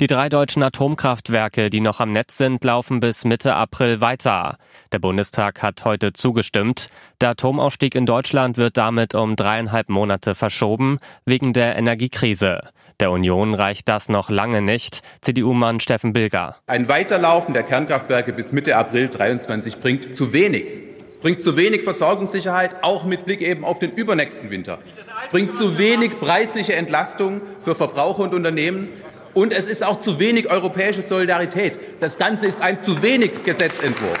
Die drei deutschen Atomkraftwerke, die noch am Netz sind, laufen bis Mitte April weiter. Der Bundestag hat heute zugestimmt. Der Atomausstieg in Deutschland wird damit um dreieinhalb Monate verschoben, wegen der Energiekrise. Der Union reicht das noch lange nicht. CDU-Mann Steffen Bilger. Ein Weiterlaufen der Kernkraftwerke bis Mitte April 23 bringt zu wenig. Es bringt zu wenig Versorgungssicherheit, auch mit Blick eben auf den übernächsten Winter. Es bringt zu wenig preisliche Entlastung für Verbraucher und Unternehmen. Und es ist auch zu wenig europäische Solidarität. Das Ganze ist ein zu wenig Gesetzentwurf.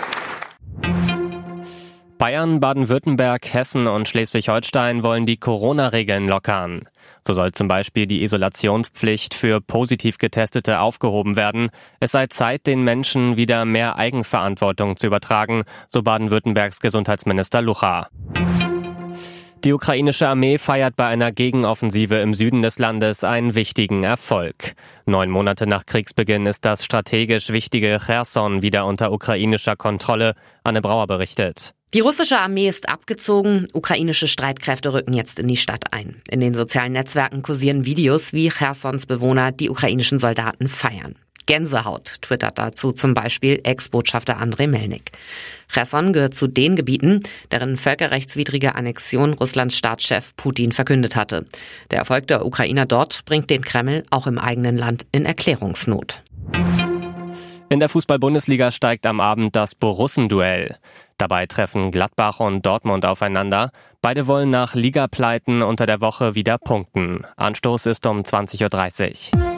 Bayern, Baden-Württemberg, Hessen und Schleswig-Holstein wollen die Corona-Regeln lockern. So soll zum Beispiel die Isolationspflicht für positiv Getestete aufgehoben werden. Es sei Zeit, den Menschen wieder mehr Eigenverantwortung zu übertragen, so Baden-Württembergs Gesundheitsminister Lucha. Die ukrainische Armee feiert bei einer Gegenoffensive im Süden des Landes einen wichtigen Erfolg. Neun Monate nach Kriegsbeginn ist das strategisch wichtige Cherson wieder unter ukrainischer Kontrolle, Anne Brauer berichtet. Die russische Armee ist abgezogen, ukrainische Streitkräfte rücken jetzt in die Stadt ein. In den sozialen Netzwerken kursieren Videos, wie Chersons Bewohner die ukrainischen Soldaten feiern. Gänsehaut twittert dazu zum Beispiel Ex-Botschafter Andrei Melnik. Cherson gehört zu den Gebieten, deren völkerrechtswidrige Annexion Russlands Staatschef Putin verkündet hatte. Der Erfolg der Ukrainer dort bringt den Kreml auch im eigenen Land in Erklärungsnot. In der Fußball-Bundesliga steigt am Abend das Borussenduell. Dabei treffen Gladbach und Dortmund aufeinander. Beide wollen nach Ligapleiten unter der Woche wieder punkten. Anstoß ist um 20.30 Uhr.